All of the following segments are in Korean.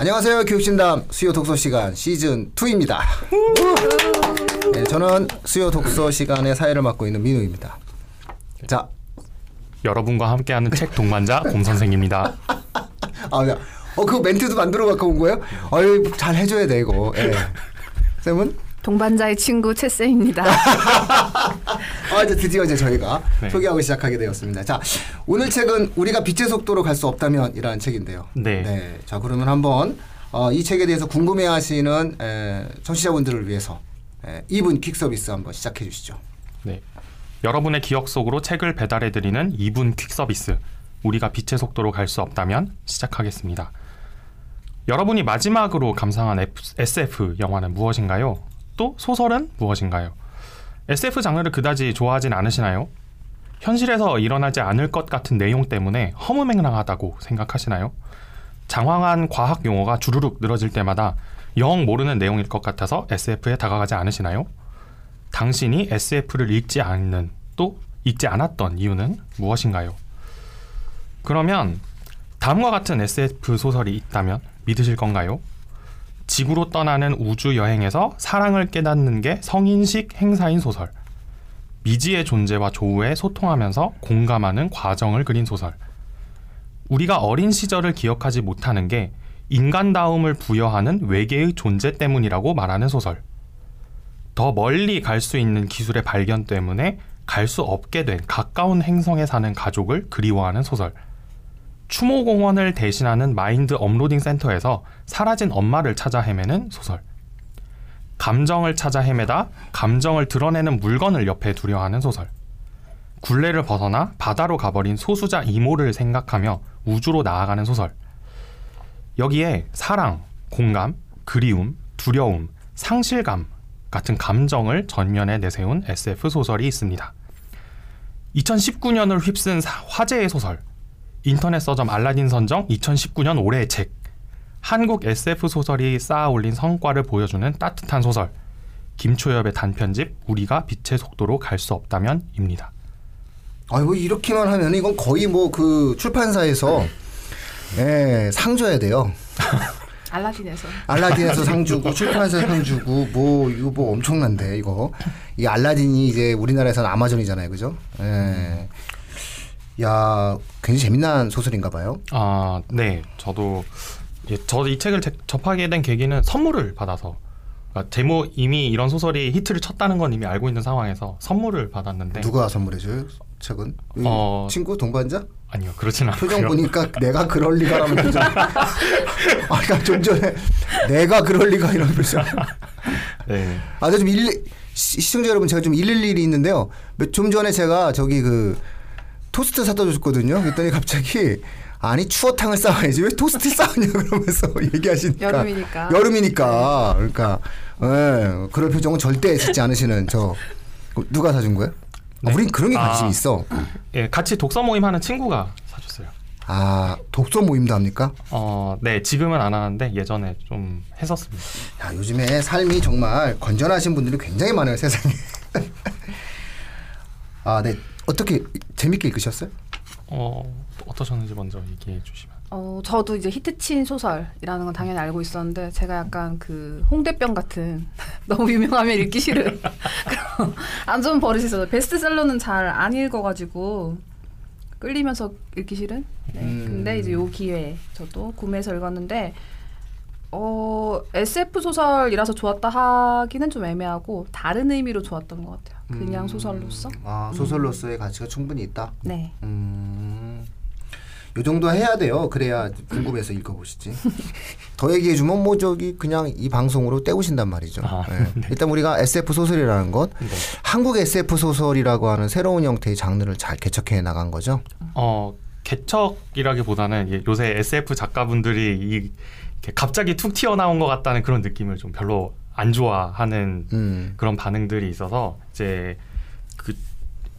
안녕하세요. 교육진담 수요 독서 시간 시즌 2입니다. 네, 저는 수요 독서 시간의 사회를 맡고 있는 민우입니다. 자, 여러분과 함께하는 책 동반자 곰 선생입니다. 아, 야. 어, 그 멘트도 만들어 갖고 온 거예요? 어이, 잘 해줘야 돼, 이거. 예. 쌤은? 동반자의 친구 채쌤입니다. 아, 이제 드디어 이제 저희가 네. 소개하고 시작하게 되었습니다. 자, 오늘 책은 우리가 빛의 속도로 갈 수 없다면이라는 책인데요. 네. 자, 그러면 한번 어, 이 책에 대해서 궁금해하시는 에, 청취자분들을 위해서 에, 2분 퀵 서비스 한번 시작해 주시죠. 네. 여러분의 기억 속으로 책을 배달해 드리는 2분 퀵 서비스. 우리가 빛의 속도로 갈 수 없다면 시작하겠습니다. 여러분이 마지막으로 감상한 F- SF 영화는 무엇인가요? 또 소설은 무엇인가요? SF 장르를 그다지 좋아하진 않으시나요? 현실에서 일어나지 않을 것 같은 내용 때문에 허무맹랑하다고 생각하시나요? 장황한 과학 용어가 주르륵 늘어질 때마다 영 모르는 내용일 것 같아서 SF에 다가가지 않으시나요? 당신이 SF를 읽지 않는 또 읽지 않았던 이유는 무엇인가요? 그러면 다음과 같은 SF 소설이 있다면 믿으실 건가요? 지구로 떠나는 우주 여행에서 사랑을 깨닫는 게 성인식 행사인 소설. 미지의 존재와 조우에 소통하면서 공감하는 과정을 그린 소설. 우리가 어린 시절을 기억하지 못하는 게 인간다움을 부여하는 외계의 존재 때문이라고 말하는 소설. 더 멀리 갈 수 있는 기술의 발견 때문에 갈 수 없게 된 가까운 행성에 사는 가족을 그리워하는 소설. 추모공원을 대신하는 mind uploading 센터에서 사라진 엄마를 찾아 헤매는 소설. 감정을 찾아 헤매다 감정을 드러내는 물건을 옆에 두려 하는 소설. 굴레를 벗어나 바다로 가버린 소수자 이모를 생각하며 우주로 나아가는 소설. 여기에 사랑, 공감, 그리움, 두려움, 상실감 같은 감정을 전면에 내세운 SF 소설이 있습니다. 2019년을 휩쓴 사- 화제의 소설 인터넷 서점 알라딘 선정 2019년 올해의 책 한국 SF 소설이 쌓아 올린 성과를 보여주는 따뜻한 소설 김초엽의 단편집 우리가 빛의 속도로 갈 수 없다면입니다. 아이고 이렇게만 하면 이건 거의 뭐 그 출판사에서 예, 상 줘야 돼요. 알라딘에서. 알라딘에서 상 주고 출판사에서 상 주고 뭐 이거 뭐 엄청난데 이거 이 알라딘이 이제 우리나라에서는 아마존이잖아요, 그죠? 예. 야, 굉장히 재미난 소설인가 봐요. 아, 네. 저도 예, 저도 이 책을 제- 접하게 된 계기는 선물을 받아서 그러니까 제목 이미 이런 소설이 히트를 쳤다는 건 이미 알고 있는 상황에서 선무를 받았는데 누가 선물해줘요? 책은? 이 어. 친구 동반자? 아니요 그렇진 않고요. 표정 보니까 내가 그럴 리가라는 표정. 아까 좀 전에 내가 그럴 리가 이런 표정. 네. 아, 저좀 일, 시- 시청자 여러분 제가 좀 111이 있는데요. 몇- 좀 전에 제가 저기 그 토스트 사다 줬거든요. 그랬더니 갑자기 아니 추어탕을 싸와야지 왜 토스트 싸우냐 그러면서 얘기하시니까 여름이니까. 여름이니까 그러니까 예, 그럴 표정은 절대 짓지 않으시는 저그 누가 사준 거예요? 아, 네. 우린 그런 게 관심 아. 이 있어. 예, 같이 독서 모임 하는 친구가 사줬어요. 아 독서 모임도 합니까? 어, 네, 지금은 안 하는데 예전에 좀 했었습니다. 야, 요즘에 삶이 정말 건전하신 분들이 굉장히 많아요, 세상에. 아, 네. 어떻게 재밌게 읽으셨어요? 어, 어떠셨는지 먼저 얘기해 주시면. 어, 저도 이제 히트친 소설이라는 건 당연히 알고 있었는데 제가 약간 그 홍대병 같은 너무 유명하면 읽기 싫은 그런 안 좋은 버릇이 있어서 베스트셀러는 잘 안 읽어가지고 끌리면서 읽기 싫은. 네. 음. 근데 이제 요 기회에 저도 구매해서 읽었는데 어 SF 소설이라서 좋았다 하기는 좀 애매하고 다른 의미로 좋았던 것 같아요. 그냥 음. 소설로서. 아, 소설로서의 가치가 충분히 있다. 네. 음. 요 정도 해야 돼요. 그래야 궁금해서 읽어보시지. 더 얘기해주면 뭐 저기 그냥 이 방송으로 때우신단 말이죠. 아, 네. 일단 우리가 SF 소설이라는 것, 네. 한국 SF 소설이라고 하는 새로운 형태의 장르를 잘 개척해 나간 거죠. 어, 개척이라기보다는 예, 요새 SF 작가분들이 이 갑자기 툭 튀어나온 것 같다는 그런 느낌을 좀 별로 안 좋아하는 음. 그런 반응들이 있어서 이제 그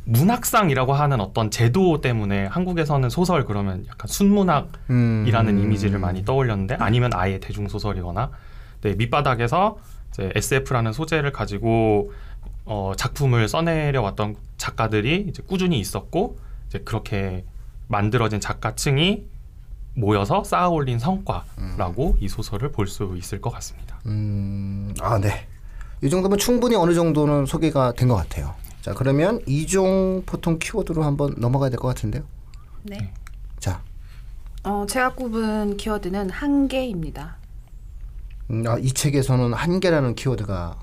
문학상이라고 하는 어떤 제도 때문에 한국에서는 소설 그러면 약간 순문학이라는 음. 이미지를 많이 떠올렸는데 아니면 아예 대중 소설이거나 네, 밑바닥에서 이제 SF라는 소재를 가지고 어, 작품을 써내려 왔던 작가들이 이제 꾸준히 있었고 이제 그렇게 만들어진 작가층이 모여서 쌓아 올린 성과라고 이 소설을 볼 수 있을 것 같습니다. 음, 아, 네. 이 정도면 충분히 어느 정도는 소개가 된 것 같아요. 자, 그러면 이종 보통 키워드로 한번 넘어가야 될 것 같은데요. 네. 자, 어, 제가 꼽은 키워드는 한계입니다. 음, 아, 이 책에서는 한계라는 키워드가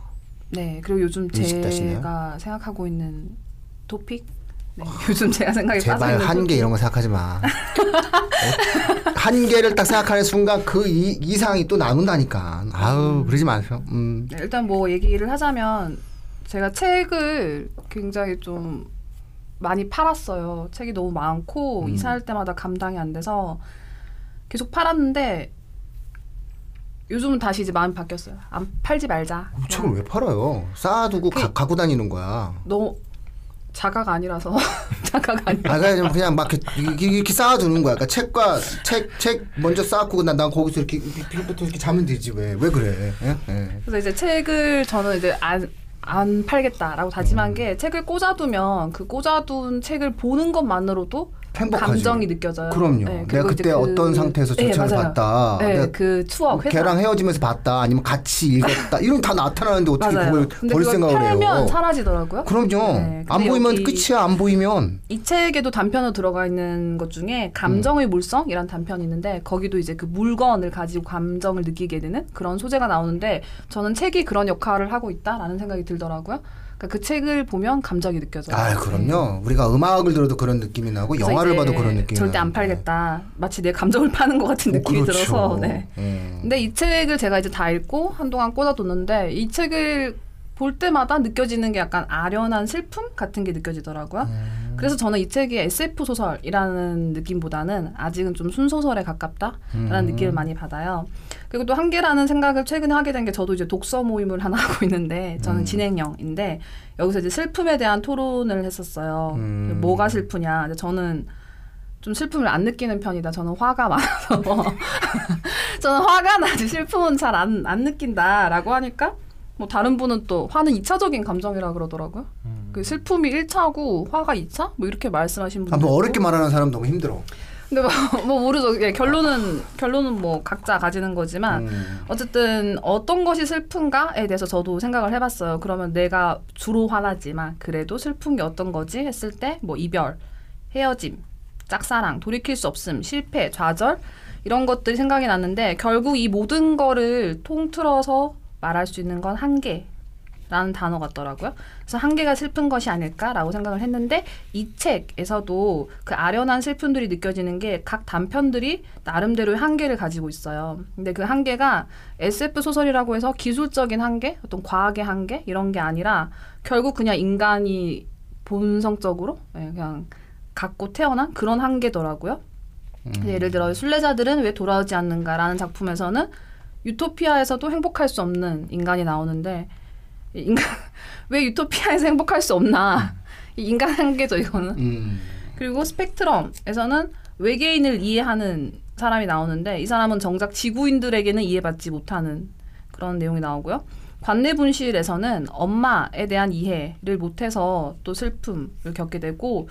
네. 그리고 요즘? 제가 생각하고 있는 토픽. 네. 요즘 제가 빠져 제발 한계. 이런 거 생각하지 마. 어, 한계를 딱 생각하는 순간 그 이, 이상이 또 나눈다니까. 아우 그러지 마세요. 음. 네, 일단 뭐 얘기를 하자면 제가 책을 굉장히 좀 많이 팔았어요. 책이 너무 많고 음. 이사할 때마다 감당이 안 돼서 계속 팔았는데 요즘은 다시 이제 마음이 바뀌었어요. 안 팔지 말자. 이 책을 왜 팔아요? 쌓아두고 그- 가, 갖고 다니는 거야. 너무 자가가 아니라서 자가가 아니라 아, 그냥 그냥 막 이렇게, 이렇게 쌓아두는 거야. 그러니까 책과 책, 책 먼저 쌓고 난, 난 거기서 이렇게 이렇게 이렇게 자면 되지 왜? 왜 그래? 예? 예. 그래서 이제 책을 저는 이제 안, 안 팔겠다라고 다짐한 게 책을 꽂아두면 그 꽂아둔 책을 보는 것만으로도 행복하지. 감정이 느껴져요. 그럼요. 네, 내가 그때 그- 어떤 상태에서 저 네. 봤다. 네, 그 추억 회상. 걔랑 헤어지면서 봤다. 아니면 같이 읽었다. 이런 다 나타나는데 어떻게 맞아요. 그걸 그걸 생각을 팔면 해요? 사라지더라고요. 그럼요. 네, 안 보이면 끝이야. 안 보이면. 이 책에도 단편으로 들어가 있는 것 중에 감정의 물성이란 단편이 있는데 거기도 이제 그 물건을 가지고 감정을 느끼게 되는 그런 소재가 나오는데 저는 책이 그런 역할을 하고 있다라는 생각이 들더라고요. 그러니까 그 책을 보면 감정이 느껴져요. 아, 그럼요. 우리가 음악을 들어도 그런 느낌이 나고 영화를 봐도 그런 느낌이 절대 안. 팔겠다. 마치 내 감정을 파는 것 같은 어, 느낌이 그렇죠. 들어서. 네. 음. 근데 이 책을 제가 이제 다 읽고 한동안 꽂아뒀는데 이 책을 볼 때마다 느껴지는 게 약간 아련한 슬픔 같은 게 느껴지더라고요. 음. 그래서 저는 이 책이 SF 소설이라는 느낌보다는 아직은 좀 순소설에 가깝다라는 음. 느낌을 많이 받아요. 그리고 또 한계라는 생각을 최근에 하게 된 게 저도 이제 독서 모임을 하나 하고 있는데 저는 음. 진행형인데 여기서 이제 슬픔에 대한 토론을 했었어요. 음. 뭐가 슬프냐? 저는 좀 슬픔을 안 느끼는 편이다. 저는 화가 많아서 저는 화가 나지 슬픔은 잘 안 안 느낀다라고 하니까 뭐 다른 분은 또 화는 2차적인 감정이라 그러더라고요. 음. 그 슬픔이 1차고 화가 2차? 뭐 이렇게 말씀하신 분들. 아, 뭐 어렵게 말하는 사람 너무 힘들어. 근데 뭐, 뭐 모르죠. 예, 결론은 결론은 뭐 각자 가지는 거지만 음. 어쨌든 어떤 것이 슬픈가에 대해서 저도 생각을 해봤어요. 그러면 내가 주로 화나지만 그래도 슬픈 게 어떤 거지 했을 때 뭐 이별, 헤어짐, 짝사랑, 돌이킬 수 없음, 실패, 좌절 이런 것들이 생각이 났는데 결국 이 모든 거를 통틀어서 말할 수 있는 건 한계 라는 단어 같더라고요. 그래서 한계가 슬픈 것이 아닐까라고 생각을 했는데 이 책에서도 그 아련한 슬픔들이 느껴지는 게 각 단편들이 나름대로의 한계를 가지고 있어요. 근데 그 한계가 SF 소설이라고 해서 기술적인 한계, 어떤 과학의 한계 이런 게 아니라 결국 그냥 인간이 본성적으로 예, 그냥 갖고 태어난 그런 한계더라고요. 예를 들어 순례자들은 왜 돌아오지 않는가라는 작품에서는 유토피아에서도 행복할 수 없는 인간이 나오는데 이 인간 왜 유토피아에서 행복할 수 없나 이 인간 한계죠 이거는 음. 그리고 스펙트럼에서는 외계인을 이해하는 사람이 나오는데 이 사람은 정작 지구인들에게는 이해받지 못하는 그런 내용이 나오고요. 관내 분실에서는 엄마에 대한 이해를 못해서 또 슬픔을 겪게 되고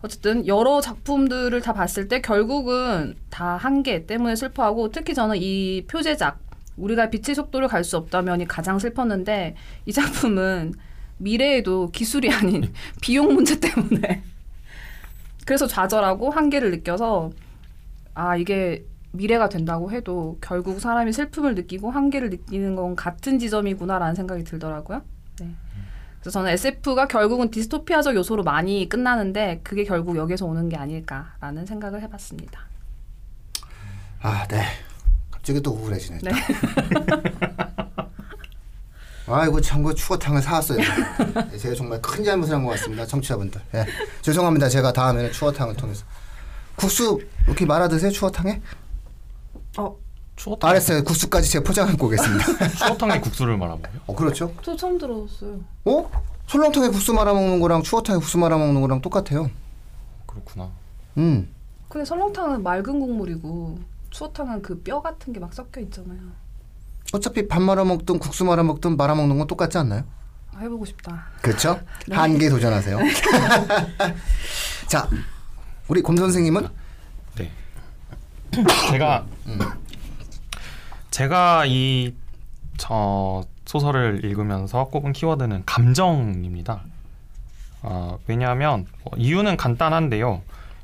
어쨌든 여러 작품들을 다 봤을 때 결국은 다 한계 때문에 슬퍼하고 특히 저는 이 표제작 우리가 빛의 속도를 갈 수 없다면이 가장 슬펐는데 이 작품은 미래에도 기술이 아닌 비용 문제 때문에 그래서 좌절하고 한계를 느껴서 아 이게 미래가 된다고 해도 결국 사람이 슬픔을 느끼고 한계를 느끼는 건 같은 지점이구나라는 생각이 들더라고요. 네. 그래서 저는 SF가 결국은 디스토피아적 요소로 많이 끝나는데 그게 결국 여기서 오는 게 아닐까라는 생각을 해봤습니다. 아, 네. 갑자기 또 우울해지네. 네. 아이고 참고 추어탕을 사왔어요. 네, 제가 정말 큰 잘못을 한 것 같습니다, 청취자분들. 예. 죄송합니다. 제가 다음에는 추어탕을 통해서 국수 이렇게 말아 드세요. 추어탕에? 어, 추어탕, 알았어요. 국수까지 제가 포장하고 오겠습니다. 추어탕에 국수를 말아먹어요? 어, 그렇죠. 저 처음 들었어요. 어? 설렁탕에 국수 말아 먹는 거랑 추어탕에 국수 말아 먹는 거랑 똑같아요. 그렇구나. 음. 근데 설렁탕은 맑은 국물이고 추어탕은 그 뼈 같은 게 막 섞여 있잖아요. 어차피 밥 말아 먹든 국수 말아 먹든 말아 먹는 건 똑같지 않나요? 아, 해보고 싶다. 그렇죠? 한개 도전하세요. 자, 우리 곰 선생님은 네. 제가 제가 이 저 소설을 읽으면서 꼽은 키워드는 감정입니다. 어, 왜냐하면 뭐 이유는 간단한데요.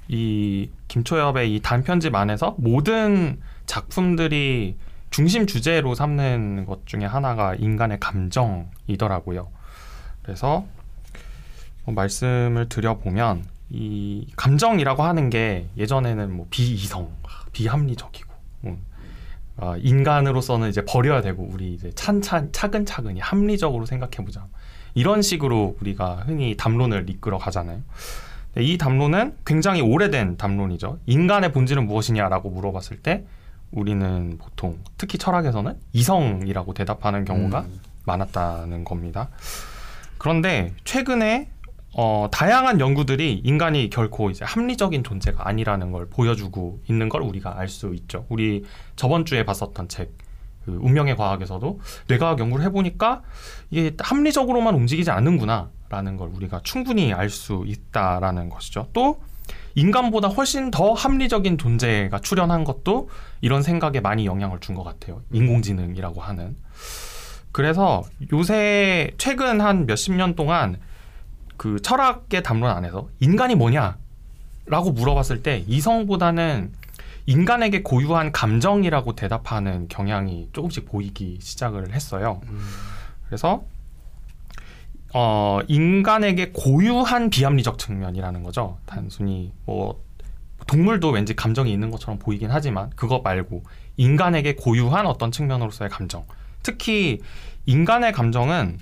이 김초엽의 이 단편집 안에서 모든 작품들이 중심 주제로 삼는 것 중에 하나가 인간의 감정이더라고요. 그래서 뭐 말씀을 드려보면 이 감정이라고 하는 게 예전에는 뭐 비이성, 비합리적이고 뭐 어, 인간으로서는 이제 버려야 되고 우리 이제 찬찬 차근차근히 합리적으로 생각해보자 이런 식으로 우리가 흔히 담론을 이끌어 가잖아요. 네, 이 담론은 굉장히 오래된 담론이죠. 인간의 본질은 무엇이냐라고 물어봤을 때 우리는 보통 특히 철학에서는 이성이라고 대답하는 경우가 음. 많았다는 겁니다. 그런데 최근에 어, 다양한 연구들이 인간이 결코 이제 합리적인 존재가 아니라는 걸 보여주고 있는 걸 우리가 알 수 있죠. 우리 저번 주에 봤었던 책, 그 운명의 과학에서도 뇌과학 연구를 해보니까 이게 합리적으로만 움직이지 않는구나라는 걸 우리가 충분히 알 수 있다라는 것이죠. 또 인간보다 훨씬 더 합리적인 존재가 출현한 것도 이런 생각에 많이 영향을 준 것 같아요. 인공지능이라고 하는. 그래서 요새 최근 한 몇십 년 동안 그 철학의 담론 안에서 인간이 뭐냐라고 물어봤을 때 이성보다는 인간에게 고유한 감정이라고 대답하는 경향이 조금씩 보이기 시작을 했어요. 그래서 어, 인간에게 고유한 비합리적 측면이라는 거죠. 단순히 뭐 동물도 왠지 감정이 있는 것처럼 보이긴 하지만 그거 말고 인간에게 고유한 어떤 측면으로서의 감정. 특히 인간의 감정은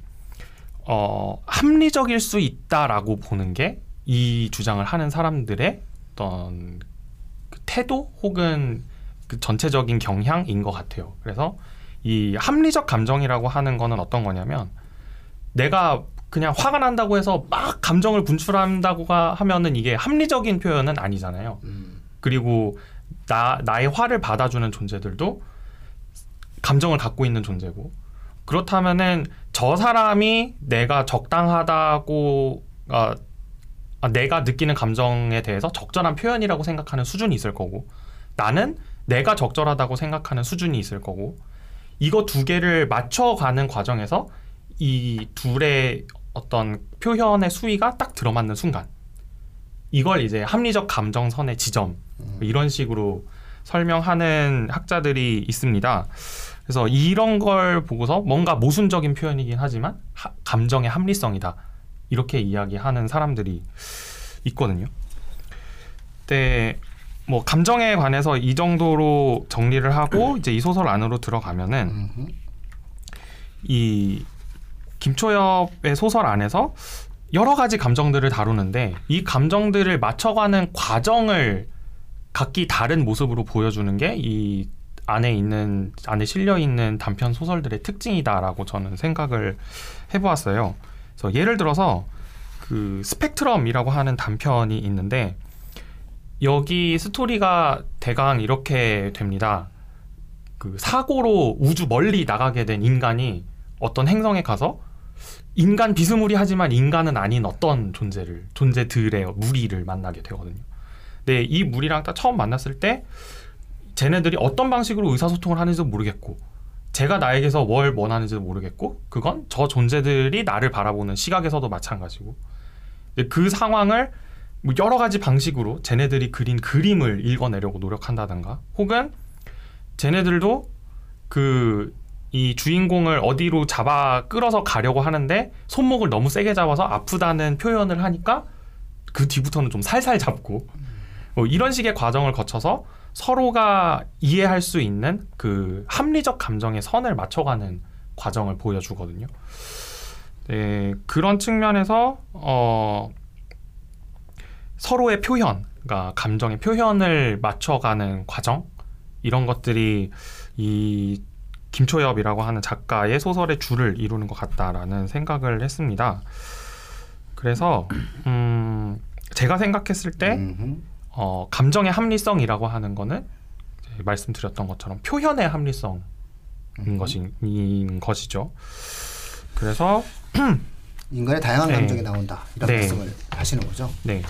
어, 합리적일 수 있다라고 보는 게 이 주장을 하는 사람들의 어떤 그 태도 혹은 그 전체적인 경향인 것 같아요. 그래서 이 합리적 감정이라고 하는 거는 어떤 거냐면 내가 그냥 화가 난다고 해서 막 감정을 분출한다고가 하면은 이게 합리적인 표현은 아니잖아요. 음. 그리고 나 나의 화를 받아주는 존재들도 감정을 갖고 있는 존재고 그렇다면은 저 사람이 내가 적당하다고 아, 아, 내가 느끼는 감정에 대해서 적절한 표현이라고 생각하는 수준이 있을 거고 나는 내가 적절하다고 생각하는 수준이 있을 거고 이거 두 개를 맞춰가는 과정에서 이 둘의 어떤 표현의 수위가 딱 들어맞는 순간 이걸 이제 합리적 감정선의 지점 이런 식으로 설명하는 학자들이 있습니다. 그래서 이런 걸 보고서 뭔가 모순적인 표현이긴 하지만 하- 감정의 합리성이다 이렇게 이야기하는 사람들이 있거든요. 근데 뭐 감정에 관해서 이 정도로 정리를 하고 이제 이 소설 안으로 들어가면은. 이 김초엽의 소설 안에서 여러 가지 감정들을 다루는데 이 감정들을 맞춰가는 과정을 각기 다른 모습으로 보여주는 게 이 안에 있는 안에 실려 있는 단편 소설들의 특징이다라고 저는 생각을 해보았어요. 그래서 예를 들어서 그 스펙트럼이라고 하는 단편이 있는데 여기 스토리가 대강 이렇게 됩니다. 그 사고로 우주 멀리 나가게 된 인간이 어떤 행성에 가서 인간 비스무리하지만 인간은 아닌 어떤 존재를 존재들의 무리를 만나게 되거든요. 근데 이 무리랑 딱 처음 만났을 때 쟤네들이 어떤 방식으로 의사소통을 하는지도 모르겠고 제가 나에게서 뭘 원하는지도 모르겠고 그건 저 존재들이 나를 바라보는 시각에서도 마찬가지고. 그 상황을 뭐 여러 가지 방식으로 쟤네들이 그린 그림을 읽어내려고 노력한다든가 혹은 쟤네들도 그 이 주인공을 어디로 잡아 끌어서 가려고 하는데 손목을 너무 세게 잡아서 아프다는 표현을 하니까 그 뒤부터는 좀 살살 잡고 뭐 이런 식의 과정을 거쳐서 서로가 이해할 수 있는 그 합리적 감정의 선을 맞춰가는 과정을 보여주거든요. 네, 그런 측면에서 어, 서로의 표현, 그러니까 감정의 표현을 맞춰가는 과정 이런 것들이 이 김초엽이라고 하는 작가의 소설의 줄을 이루는 것 같다라는 생각을 했습니다. 그래서 음, 제가 생각했을 때. 어, 감정의 합리성이라고 하는 거는 말씀드렸던 것처럼 표현의 합리성인 것인 인 것이죠. 그래서 인간의 다양한 네. 감정이 나온다 이런 네. 말씀을 하시는 거죠. 네,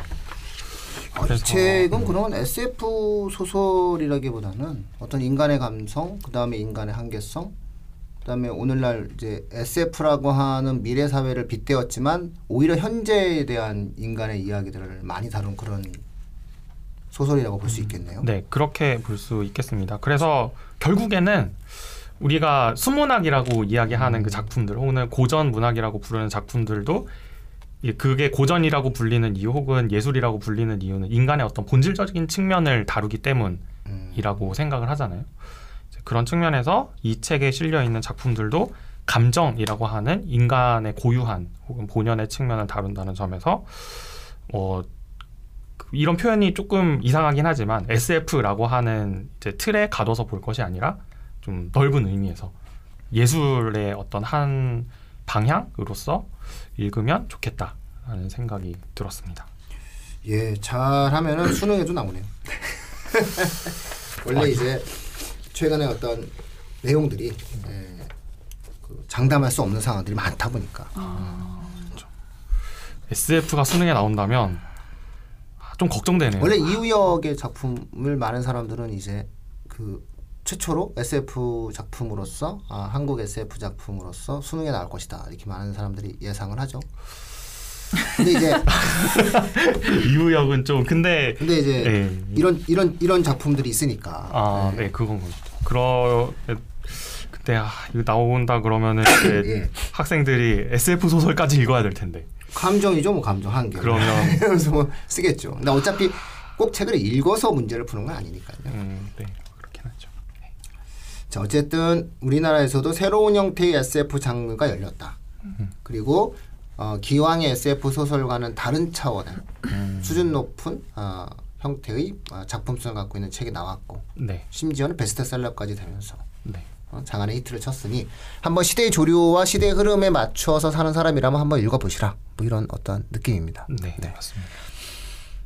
아, 아, 이 책은 그런 SF 소설이라기보다는 어떤 인간의 감성, 그 다음에 인간의 한계성, 그 다음에 오늘날 이제 SF라고 하는 미래 사회를 빗대었지만 오히려 현재에 대한 인간의 이야기들을 많이 다룬 그런 소설이라고 볼 수 있겠네요. 네, 그렇게 볼 수 있겠습니다. 그래서 결국에는 우리가 수문학이라고 이야기하는 그 작품들 혹은 고전 문학이라고 부르는 작품들도 이- 그게 고전이라고 불리는 이유 혹은 예술이라고 불리는 이유는 인간의 어떤 본질적인 측면을 다루기 때문이라고 생각을 하잖아요. 그런 측면에서 이 책에 실려 있는 작품들도 감정이라고 하는 인간의 고유한 혹은 본연의 측면을 다룬다는 점에서 어, 그 이런 표현이 조금 이상하긴 하지만 SF라고 하는 이제 틀에 가둬서 볼 것이 아니라 좀 넓은 의미에서 예술의 어떤 한 방향으로서 읽으면 좋겠다라는 생각이 들었습니다. 예, 잘하면은 수능에도 나오네요. 원래 이제 최근에 어떤 내용들이 예, 그 장담할 수 없는 상황들이 많다 보니까 SF가 수능에 나온다면 아, 좀 걱정되네요. 원래 이우혁의 작품을 많은 사람들은 이제 그 최초로 SF 작품으로서 아, 한국 SF 작품으로서 수능에 나올 것이다 이렇게 많은 사람들이 예상을 하죠. 근데 이제 이우혁은 좀 근데 근데 이제 예. 이런 이런 이런 작품들이 있으니까 아, 네, 그건 거죠. 그러 아, 이거 나온다 그러면은 예. 학생들이 SF 소설까지 읽어야 될 텐데. 감정이죠, 뭐 감정 한계. 그러면- 그래서 뭐 쓰겠죠. 근데 어차피 꼭 책을 읽어서 문제를 푸는 건 아니니까요. 음, 네, 그렇긴 하죠. 자, 어쨌든 우리나라에서도 새로운 형태의 SF 장르가 열렸다. 그리고 어, 기왕의 SF 소설과는 다른 차원의 수준 높은 어, 형태의 어, 작품성을 갖고 있는 책이 나왔고 네, 심지어는 베스트셀러까지 되면서 네, 어, 장안의 히트를 쳤으니 한번 시대의 조류와 시대의 흐름에 맞춰서 사는 사람이라면 한번 읽어보시라. 뭐 이런 어떤 느낌입니다. 네, 맞습니다.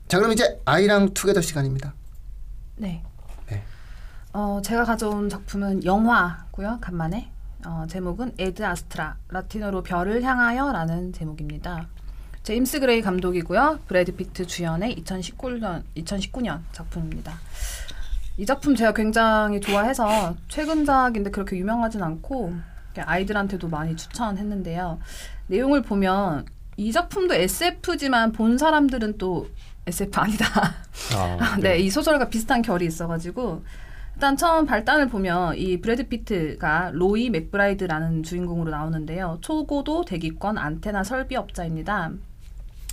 자, 그럼 이제 아이랑 together 시간입니다. 네. 네. 어, 제가 가져온 작품은 영화고요. 간만에 어, 제목은 Ad Astra 라틴어로 별을 향하여라는 제목입니다. 제임스 그레이 감독이고요. 브래드 피트 주연의 2019년 2019년 작품입니다. 이 작품 제가 굉장히 좋아해서 최근작인데 그렇게 유명하진 않고 아이들한테도 많이 추천했는데요. 내용을 보면 이 작품도 SF지만 본 사람들은 또 SF 아니다. 아, 네, 이 소설과 비슷한 결이 있어가지고 일단 처음 발단을 보면 이 브래드 피트가 로이 맥브라이드라는 주인공으로 나오는데요. 초고도 대기권 안테나 설비업자입니다.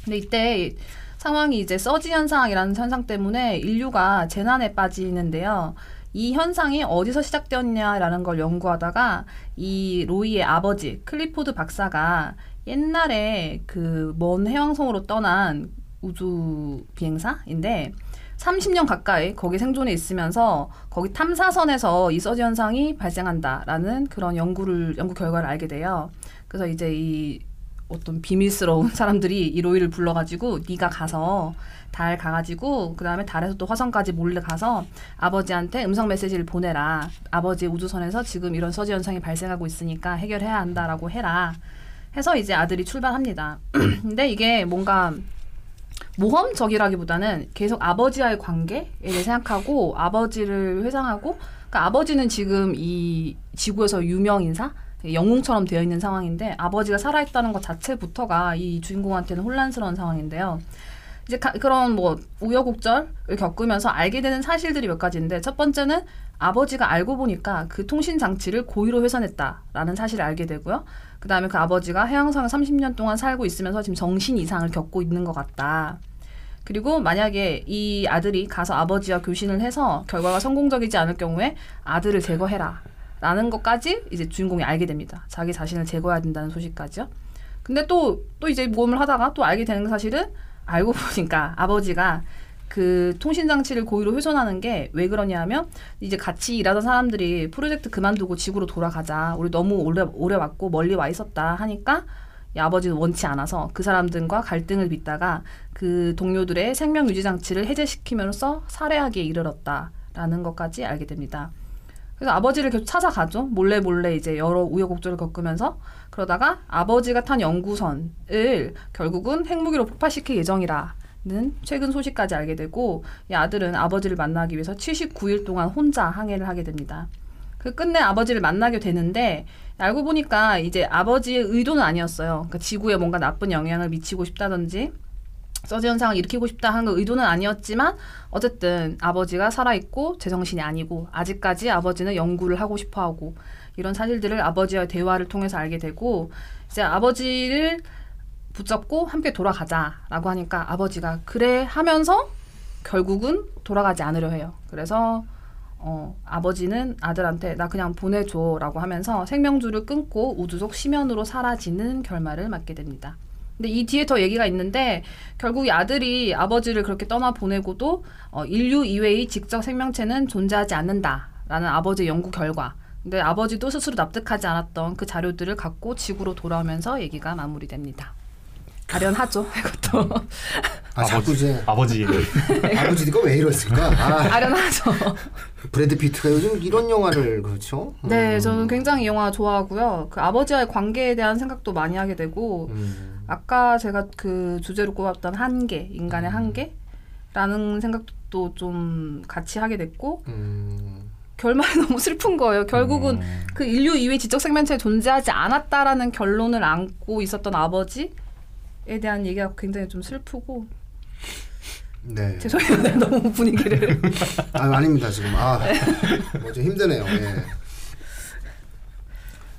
근데 이때 상황이 이제 서지 현상이라는 현상 때문에 인류가 재난에 빠지는데요. 이 현상이 어디서 시작되었냐라는 걸 연구하다가 이 로이의 아버지 클리포드 박사가 옛날에 그 먼 해왕성으로 떠난 우주 비행사인데 30년 가까이 거기 생존해 있으면서 거기 탐사선에서 이 서지 현상이 발생한다라는 그런 연구를 연구 결과를 알게 돼요. 그래서 이제 이 어떤 비밀스러운 사람들이 이 로이를 불러가지고 네가 가서 달 가가지고 그 다음에 달에서 또 화성까지 몰래 가서 아버지한테 음성 메시지를 보내라. 아버지 우주선에서 지금 이런 서지 현상이 발생하고 있으니까 해결해야 한다라고 해라. 해서 이제 아들이 출발합니다. 근데 이게 뭔가 모험적이라기보다는 계속 아버지와의 관계에 대해 생각하고 아버지를 회상하고 그러니까 아버지는 지금 이 지구에서 유명 인사 영웅처럼 되어 있는 상황인데 아버지가 살아있다는 것 자체부터가 이 주인공한테는 혼란스러운 상황인데요. 이제 가, 그런 뭐 우여곡절을 겪으면서 알게 되는 사실들이 몇 가지인데 첫 번째는 아버지가 알고 보니까 그 통신 장치를 고의로 훼손했다라는 사실을 알게 되고요. 그 다음에 그 아버지가 해양성에 30년 동안 살고 있으면서 지금 정신 이상을 겪고 있는 것 같다. 그리고 만약에 이 아들이 가서 아버지와 교신을 해서 결과가 성공적이지 않을 경우에 아들을 제거해라. 라는 것까지 이제 주인공이 알게 됩니다. 자기 자신을 제거해야 된다는 소식까지요. 근데 또, 또 이제 모험을 하다가 또 알게 되는 사실은 알고 보니까 아버지가 그 통신 장치를 고의로 훼손하는 게 왜 그러냐 하면 이제 같이 일하던 사람들이 프로젝트 그만두고 지구로 돌아가자. 우리 너무 오래 오래 왔고 멀리 와 있었다 하니까 이 아버지는 원치 않아서 그 사람들과 갈등을 빚다가 그 동료들의 생명 유지 장치를 해제시키면서 살해하기에 이르렀다라는 것까지 알게 됩니다. 그래서 아버지를 계속 찾아가죠. 몰래 몰래 이제 여러 우여곡절을 겪으면서 그러다가 아버지가 탄 연구선을 결국은 핵무기로 폭파시킬 예정이라 최근 소식까지 알게 되고 이 아들은 아버지를 만나기 위해서 79일 동안 혼자 항해를 하게 됩니다. 그 끝내 아버지를 만나게 되는데 알고 보니까 이제 아버지의 의도는 아니었어요. 그러니까 지구에 뭔가 나쁜 영향을 미치고 싶다든지 서지 현상을 일으키고 싶다 하는 그 의도는 아니었지만 어쨌든 아버지가 살아있고 제정신이 아니고 아직까지 아버지는 연구를 하고 싶어하고 이런 사실들을 아버지와의 대화를 통해서 알게 되고 이제 아버지를 붙잡고 함께 돌아가자라고 하니까 아버지가 그래 하면서 결국은 돌아가지 않으려 해요. 그래서 어, 아버지는 아들한테 나 그냥 보내줘라고 하면서 생명줄을 끊고 우주 속 심연으로 사라지는 결말을 맞게 됩니다. 근데 이 뒤에 더 얘기가 있는데 결국 이 아들이 아버지를 그렇게 떠나 보내고도 어, 인류 이외의 직접 생명체는 존재하지 않는다라는 아버지의 연구 결과. 근데 아버지도 스스로 납득하지 않았던 그 자료들을 갖고 지구로 돌아오면서 얘기가 마무리됩니다. 아련하죠, 이것도. 아, 자꾸 이제 아버지 아버지가 왜 이랬을까? 아, 아련하죠. 브래드 피트가 요즘 이런 영화를 그렇죠? 네, 음. 저는 굉장히 이 영화 좋아하고요. 그 아버지와의 관계에 대한 생각도 많이 하게 되고, 음. 아까 제가 그 주제로 꼽았던 한계, 인간의 음. 한계라는 생각도 좀 같이 하게 됐고, 음. 결말이 너무 슬픈 거예요. 결국은 음. 그 인류 이외 지적 생명체에 존재하지 않았다라는 결론을 안고 있었던 아버지에 대한 얘기가 굉장히 좀 슬프고 네. 죄송해요. 네, 너무 분위기를 아 아닙니다 지금 아 뭐 좀 힘드네요. 예.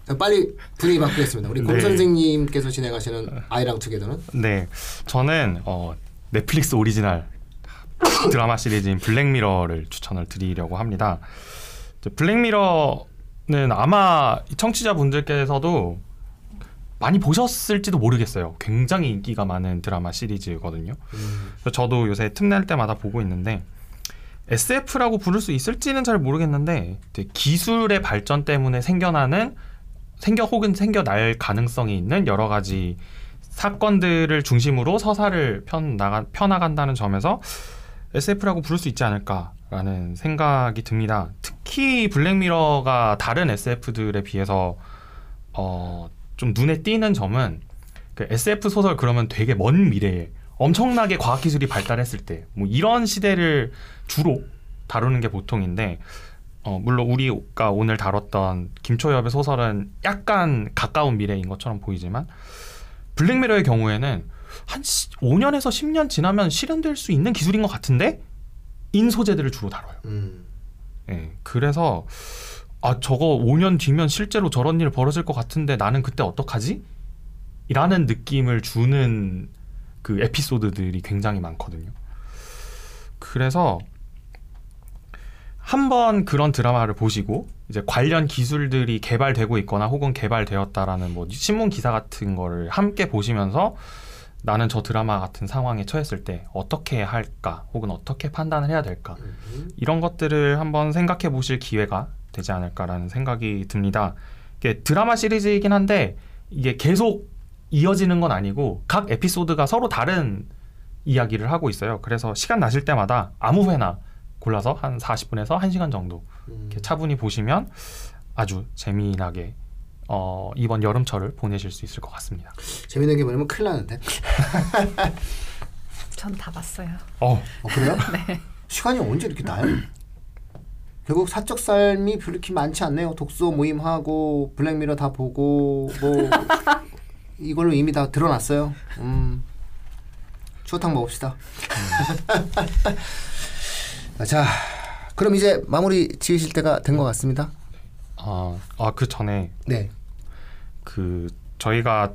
자, 빨리 분위기 바꾸겠습니다. 우리 곰 네. 선생님께서 진행하시는 아이랑 투게더는 네, 저는 어, 넷플릭스 오리지널 드라마 시리즈인 블랙미러를 추천을 드리려고 합니다. 블랙미러는 아마 청취자분들께서도 많이 보셨을지도 모르겠어요. 굉장히 인기가 많은 드라마 시리즈거든요. 그래서 저도 요새 틈날 때마다 보고 있는데 SF라고 부를 수 있을지는 잘 모르겠는데 기술의 발전 때문에 생겨나는 생겨 혹은 생겨날 가능성이 있는 여러 가지 사건들을 중심으로 서사를 편 나가 펴나간다는 점에서 SF라고 부를 수 있지 않을까라는 생각이 듭니다. 특히 블랙미러가 다른 SF들에 비해서 어, 좀 눈에 띄는 점은 그 SF 소설 그러면 되게 먼 미래에 엄청나게 과학 기술이 발달했을 때 뭐 이런 시대를 주로 다루는 게 보통인데 어, 물론 우리가 오늘 다뤘던 김초엽의 소설은 약간 가까운 미래인 것처럼 보이지만 블랙미러의 경우에는 한 5년에서 10년 지나면 실현될 수 있는 기술인 것 같은데 인 소재들을 주로 다뤄요. 음. 예, 그래서 아 저거 5년 뒤면 실제로 저런 일 벌어질 것 같은데 나는 그때 어떡하지? 라는 느낌을 주는 그 에피소드들이 굉장히 많거든요. 그래서 한번 그런 드라마를 보시고 이제 관련 기술들이 개발되고 있거나 혹은 개발되었다라는 뭐 신문 기사 같은 거를 함께 보시면서 나는 저 드라마 같은 상황에 처했을 때 어떻게 할까 혹은 어떻게 판단을 해야 될까 음. 이런 것들을 한번 생각해 보실 기회가 되지 않을까라는 생각이 듭니다. 이게 드라마 시리즈이긴 한데 이게 계속 이어지는 건 아니고 각 에피소드가 서로 다른 이야기를 하고 있어요. 그래서 시간 나실 때마다 아무 회나 골라서 한 40분에서 1시간 정도 음. 이렇게 차분히 보시면 아주 재미나게 어, 이번 여름철을 보내실 수 있을 것 같습니다. 재밌는 게 뭐냐면 큰일 나는데. 전 다 봤어요. 어, 어, 그래요? 시간이 언제 이렇게 나요? 결국 사적 삶이 별로 이렇게 많지 않네요. 독서 모임하고 블랙미러 다 보고 뭐 이걸로 이미 다 드러났어요. 음. 추어탕 먹읍시다. 자, 그럼 이제 마무리 지으실 때가 된 것 같습니다. 어, 아, 그 전에 네. 그 저희가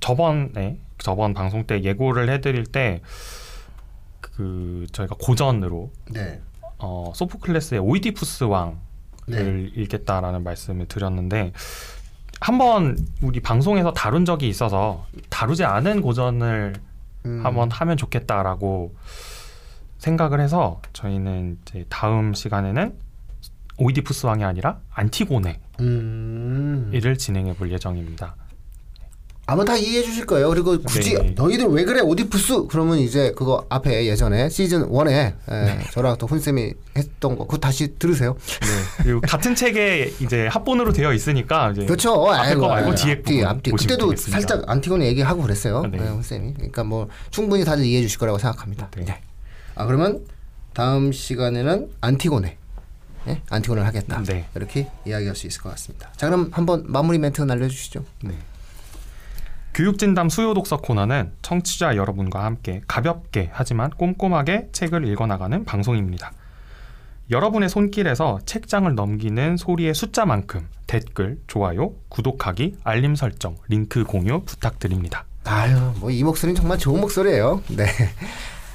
저번에 저번 방송 때 예고를 해드릴 때 그 저희가 고전으로 네. 어, 소포클레스의 오이디푸스 왕을 네. 읽겠다라는 말씀을 드렸는데 한번 우리 방송에서 다룬 적이 있어서 다루지 않은 고전을 음. 한번 하면 좋겠다라고 생각을 해서 저희는 이제 다음 시간에는 오이디푸스 왕이 아니라 안티고네를 음. 진행해 볼 예정입니다. 아마 다 이해해 주실 거예요. 그리고 굳이 네. 너희들 왜 그래 오디푸스 그러면 이제 그거 앞에 예전에 시즌 1에 네. 저랑 또 훈쌤이 했던 거 그거 다시 들으세요. 네. 그리고 같은 책에 이제 합본으로 되어 있으니까 이제 그렇죠. 앞에 아이고, 거 말고 아이고, 뒤에 앞뒤, 앞뒤. 그때도 되겠습니다. 살짝 안티고네 얘기하고 그랬어요. 네. 네. 훈쌤이. 그러니까 뭐 충분히 다들 이해해 주실 거라고 생각합니다. 네. 네. 아 그러면 다음 시간에는 안티고네. 네? 안티고네를 하겠다. 네. 이렇게 이야기할 수 있을 것 같습니다. 자 그럼 한번 마무리 멘트 날려주시죠. 네. 교육진담 수요 독서 코너는 청취자 여러분과 함께 가볍게 하지만 꼼꼼하게 책을 읽어나가는 방송입니다. 여러분의 손길에서 책장을 넘기는 소리의 숫자만큼 댓글, 좋아요, 구독하기, 알림 설정, 링크 공유 부탁드립니다. 아유, 뭐 이 목소리는 정말 좋은 목소리예요. 네.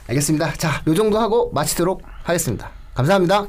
알겠습니다. 자, 요 정도 하고 마치도록 하겠습니다. 감사합니다.